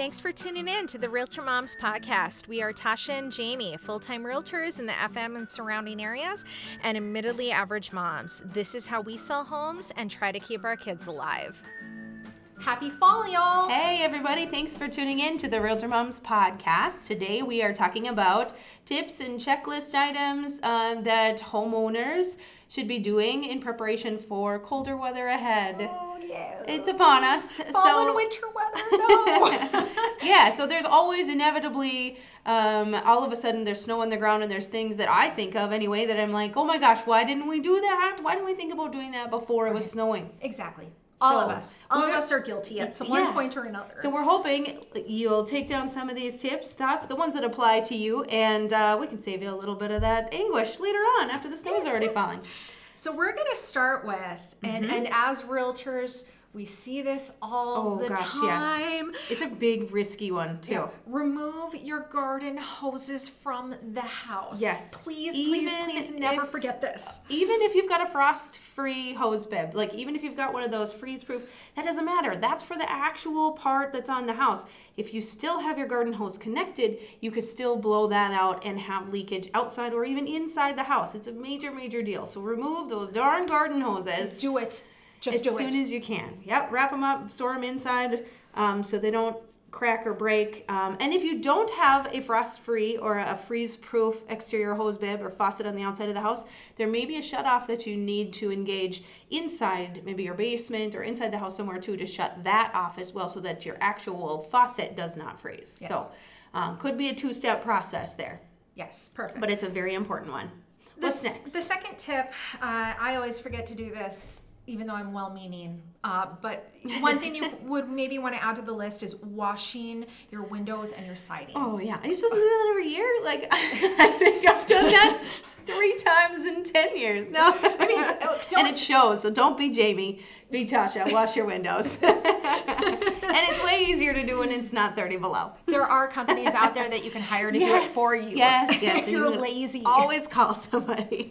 Thanks for tuning in to the Realtor Moms podcast. We are Tasha and Jamie, full time realtors in the FM and surrounding areas, and admittedly average moms. This is how we sell homes and try to keep our kids alive. Happy fall, y'all! Hey, everybody. Thanks for tuning in to the Realtor Moms podcast. Today we are talking about tips and checklist items uh, that homeowners should be doing in preparation for colder weather ahead. Oh, yeah. It's upon us. Fall so, and winter weather, no! yeah, so there's always inevitably, um, all of a sudden, there's snow on the ground, and there's things that I think of anyway that I'm like, oh my gosh, why didn't we do that? Why didn't we think about doing that before it was snowing? exactly. All of us. All of us are guilty at some Yeah. one point or another. So we're hoping you'll take down some of these tips, thoughts, the ones that apply to you, and uh, we can save you a little bit of that anguish later on after the snow is already falling. So we're gonna start with, and mm-hmm. and as realtors, we see this all. Oh, the gosh, yes. time. It's a big, risky one too. Remove your garden hoses from the house. Yes. Please, Even please, please never if- forget this. Even if you've got a frost-free hose bib, like even if you've got one of those freeze-proof, that doesn't matter. That's for the actual part that's on the house. If you still have your garden hose connected, you could still blow that out and have leakage outside or even inside the house. It's a major, major deal. So remove those darn garden hoses. Do it. Just as soon it. as you can. Yep, wrap them up, store them inside um, so they don't crack or break. Um, and if you don't have a frost-free or a freeze-proof exterior hose bib or faucet on the outside of the house, there may be a shut-off that you need to engage inside, maybe your basement or inside the house somewhere too, to shut that off as well, so that your actual faucet does not freeze. Yes. So, um, could be a two-step process there, yes, perfect. but it's a very important one. The What's s- next? The second tip, uh, I always forget to do this, even though I'm well-meaning. Uh, but one thing you would maybe want to add to the list is washing your windows and your siding. Oh yeah, are you supposed to do that every year? Like I think I've done that three times in ten years. No, I mean, oh, and it shows. So don't be Jamie, be Tasha. Wash your windows. and it's way easier to do when it's not thirty below. There are companies out there that you can hire to do it for you. Yes, yes. if you you're lazy. Always call somebody.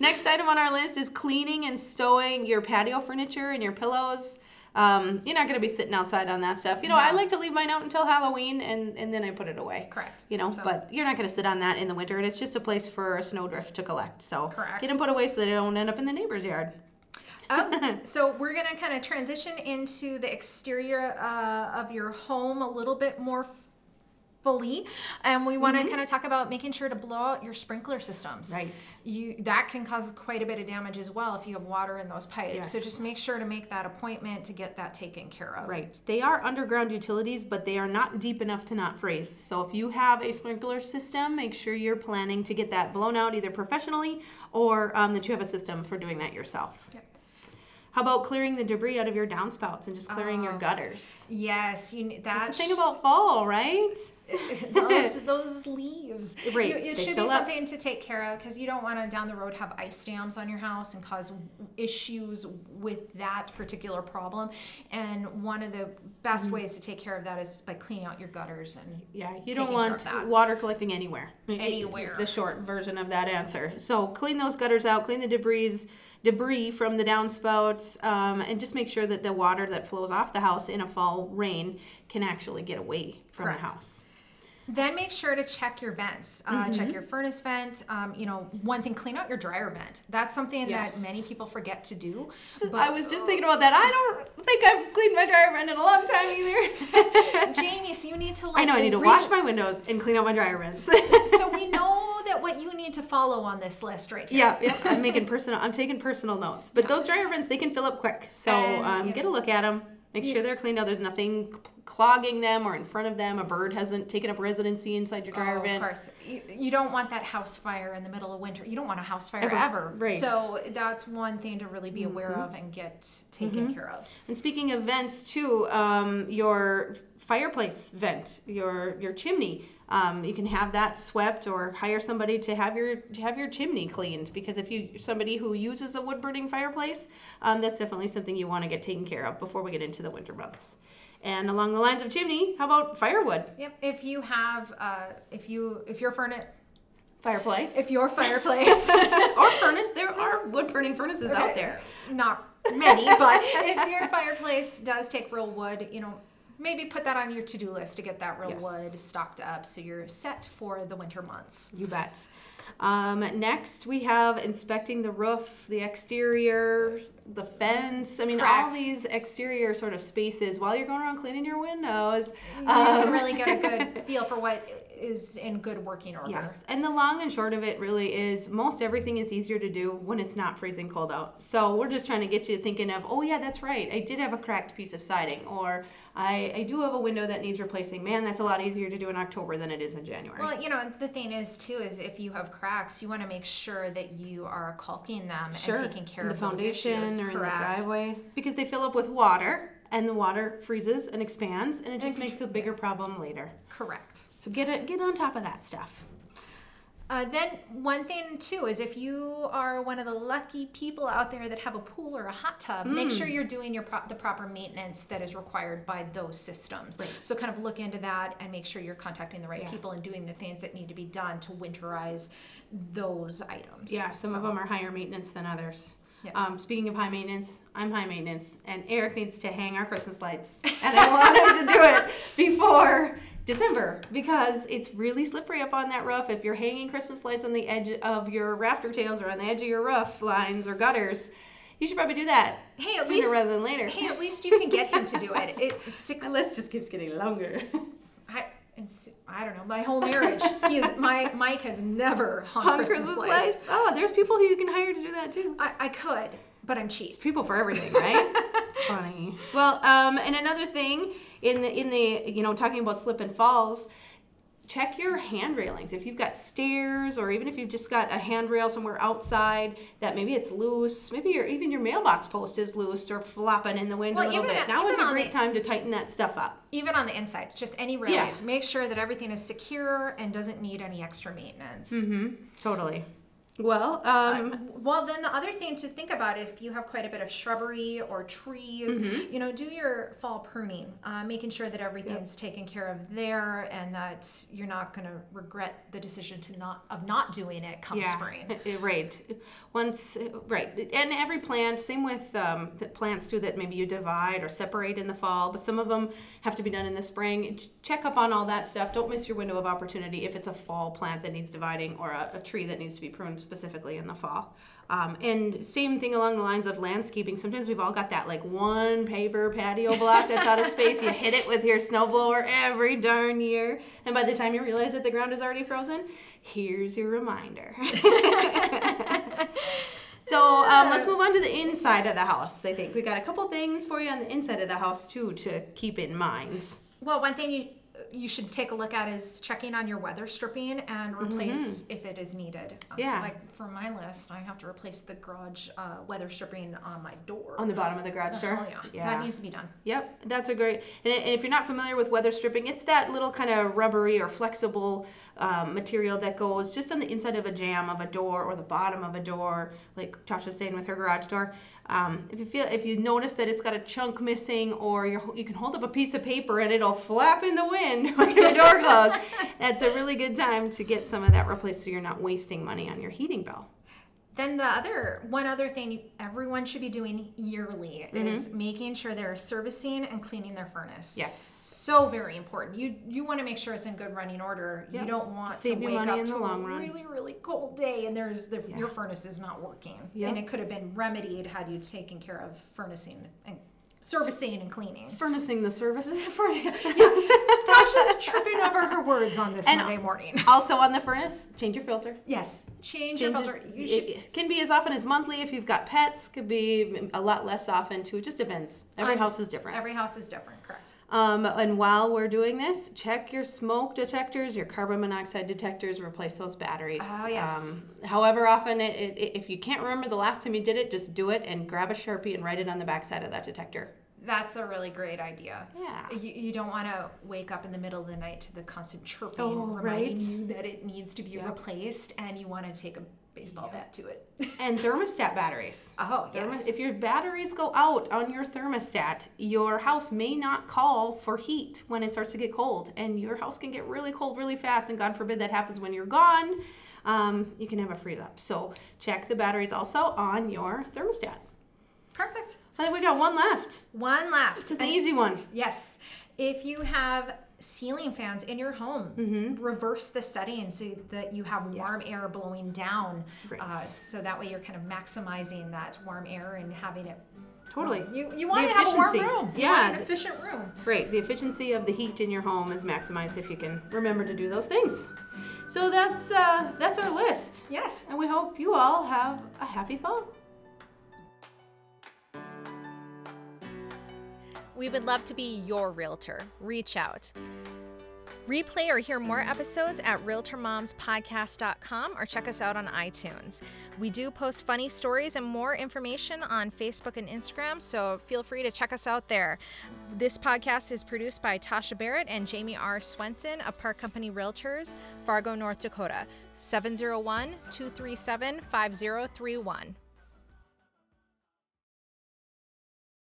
Next item on our list is cleaning and stowing your patio furniture and your pillows. Um, you're not going to be sitting outside on that stuff. You know, I like to leave mine out until Halloween and, and then I put it away. Correct. You know, So- but you're not going to sit on that in the winter, and it's just a place for a snowdrift to collect. So Correct. get them put away so they don't end up in the neighbor's yard. Oh, so we're gonna kind of transition into the exterior uh, of your home a little bit more fully, and we want to kind of talk about making sure to blow out your sprinkler systems. Mm-hmm. Right. You that can cause quite a bit of damage as well if you have water in those pipes. So just make sure to make that appointment to get that taken care of. Right. They are underground utilities, but they are not deep enough to not freeze. So if you have a sprinkler system, make sure you're planning to get that blown out either professionally or um, that you have a system for doing that yourself. Yep. How about clearing the debris out of your downspouts and just clearing your Oh. gutters? Yes, you That's that. the thing about fall, right? those those leaves. Right, You- it they should be up. something to take care of because you don't want to down the road have ice dams on your house and cause issues with that particular problem. And one of the best Mm-hmm. ways to take care of that is by cleaning out your gutters and Yeah, you don't want water collecting anywhere. Anywhere. The short version of that answer. So clean those gutters out, clean the debris, debris from the downspouts, um, and just make sure that the water that flows off the house in a fall rain can actually get away from Correct. the house. Then make sure to check your vents. Uh, Mm-hmm. Check your furnace vent. Um, you know, one thing, clean out your dryer vent. That's something Yes. that many people forget to do. I was just thinking about that. I don't think I've cleaned my dryer vent in a long time either. Jamie, so you need to like. I know I need to re- wash my windows and clean out my dryer vents. so we know that what you need to follow on this list right here. Yeah, yeah. I'm making personal. I'm taking personal notes. But those dryer vents, they can fill up quick. So And, um, yeah. get a look at them. Make sure they're cleaned out. There's nothing clogging them or in front of them. A bird hasn't taken up residency inside your dryer Oh, vent. Of course, you, you don't want that house fire in the middle of winter. You don't want a house fire Ever. ever. Right. Mm-hmm. So that's one thing to really be aware of and get taken care of. And speaking of vents too, um, your fireplace vent, your your chimney, um, you can have that swept or hire somebody to have your to have your chimney cleaned because if you somebody who uses a wood burning fireplace, um, that's definitely something you want to get taken care of before we get into the winter months. And along the lines of chimney, how about firewood Yep. If you have, uh, if you, if your furnace, fireplace if your fireplace, or furnace? There are wood burning furnaces out there. not many, but if your fireplace does take real wood, you know, maybe put that on your to-do list to get that real Yes. wood stocked up so you're set for the winter months. You bet. Um, next, we have inspecting the roof, the exterior, the fence. I mean, all these exterior sort of spaces while you're going around cleaning your windows. you Um, can really get a good feel for what is in good working order. Yes, and the long and short of it really is most everything is easier to do when it's not freezing cold out. So we're just trying to get you thinking of, oh yeah, that's right, I did have a cracked piece of siding, or I, I do have a window that needs replacing. Man, that's a lot easier to do in October than it is in January. Well, you know, the thing is too is if you have cracks, you want to make sure that you are caulking them and taking care the of those foundation or in the driveway because they fill up with water and the water freezes and expands and it just makes a bigger problem later. Correct. So get it, get on top of that stuff. Uh, then one thing too is if you are one of the lucky people out there that have a pool or a hot tub, make Hmm. sure you're doing your pro- the proper maintenance that is required by those systems. Right. So kind of look into that and make sure you're contacting the right Yeah. people and doing the things that need to be done to winterize those items. Yeah, some of them are higher maintenance than others. Yeah. Um, speaking of high maintenance, I'm high maintenance, and Eric needs to hang our Christmas lights, and I want him to do it before December because it's really slippery up on that roof. If you're hanging Christmas lights on the edge of your rafter tails or on the edge of your roof lines or gutters, you should probably do that Hey, at sooner least- rather than later. Hey, at least you can get him to do it. It six My list just keeps getting longer. I, it's, I don't know. My whole marriage, he is my Mike has never hung, Hung Christmas, lights. Oh, there's people who you can hire to do that too. I, I could, but I'm cheap. people for everything, right? Funny. Well, um, and another thing in the in the you know talking about slip and falls, check your hand railings. If you've got stairs, or even if you've just got a handrail somewhere outside that maybe it's loose, maybe your even your mailbox post is loose or flopping in the wind Well, a little bit. at- now is a great the- time to tighten that stuff up. Even on the inside, just any railings. Make sure that everything is secure and doesn't need any extra maintenance. Mm-hmm. Totally. Well, um, Well, then the other thing to think about if you have quite a bit of shrubbery or trees, Mm-hmm. you know, do your fall pruning, uh, making sure that everything's taken care of there and that you're not going to regret the decision to not of not doing it come spring. Uh, Right. Once, right. And every plant, same with um, the plants too that maybe you divide or separate in the fall, but some of them have to be done in the spring. Check up on all that stuff. Don't miss your window of opportunity if it's a fall plant that needs dividing or a, a tree that needs to be pruned specifically in the fall. Um, and same thing along the lines of landscaping. Sometimes we've all got that like one paver patio block that's out of space. You hit it with your snowblower every darn year, and by the time you realize that the ground is already frozen, here's your reminder. So um, let's move on to the inside of the house. I think we got a couple things for you on the inside of the house too to keep in mind. Well, one thing you you should take a look at is checking on your weather stripping and replace if it is needed. Um, Mm-hmm. Yeah. Like for my list, I have to replace the garage uh, weather stripping on my door. On the bottom of the garage door. Oh yeah. that needs to be done. Yep, that's a great. And, and if you're not familiar with weather stripping, it's that little kind of rubbery or flexible um, material that goes just on the inside of a jamb of a door or the bottom of a door, like Tasha's saying with her garage door. Um, if you feel, if you notice that it's got a chunk missing, or you're, you can hold up a piece of paper and it'll flap in the wind when your door closed, that's a really good time to get some of that replaced, so you're not wasting money on your heating bill. Then the other one other thing everyone should be doing yearly Mm-hmm. is making sure they're servicing and cleaning their furnace. Yes. So very important. You you want to make sure it's in good running order. Yep. You don't want Save to wake up to long a run. really really cold day and there's the, your furnace is not working. Yep. And it could have been remedied had you taken care of furnacing and servicing and cleaning. Furnacing the service. For, Tasha's tripping over her words on this And- Monday morning. also on the furnace, change your filter. Yes, change, your it- filter. You it, should it can be as often as monthly if you've got pets. Could be a lot less often too. It just depends. Every On- house is different. Every house is different, correct? Um, and while we're doing this, check your smoke detectors, your carbon monoxide detectors. Replace those batteries. Oh, yes. Um, however often, it, it, if you can't remember the last time you did it, just do it and grab a sharpie and write it on the backside of that detector. That's a really great idea. Yeah. You, you don't want to wake up in the middle of the night to the constant chirping Oh, reminding right. you that it needs to be replaced and you want to take a baseball bat to it. And thermostat batteries. oh, Thermo- yes. If your batteries go out on your thermostat, your house may not call for heat when it starts to get cold, and your house can get really cold really fast. And God forbid that happens when you're gone. Um, you can have a freeze up. So check the batteries also on your thermostat. Perfect. I think we got one left. One left. It's an easy one. Yes. If you have ceiling fans in your home, reverse the setting so that you have warm Yes. air blowing down. Uh, so that way you're kind of maximizing that warm air and having it. Totally. You, you The want to have a warm room. You Yeah. want an efficient room. Great. The efficiency of the heat in your home is maximized if you can remember to do those things. So that's uh, that's our list, Yes. and we hope you all have a happy fall. We would love to be your realtor. Reach out. Replay or hear more episodes at RealtorMomsPodcast.com or check us out on iTunes. We do post funny stories and more information on Facebook and Instagram, so feel free to check us out there. This podcast is produced by Tasha Barrett and Jamie R. Swenson of Park Company Realtors, Fargo, North Dakota. 701 237 5031.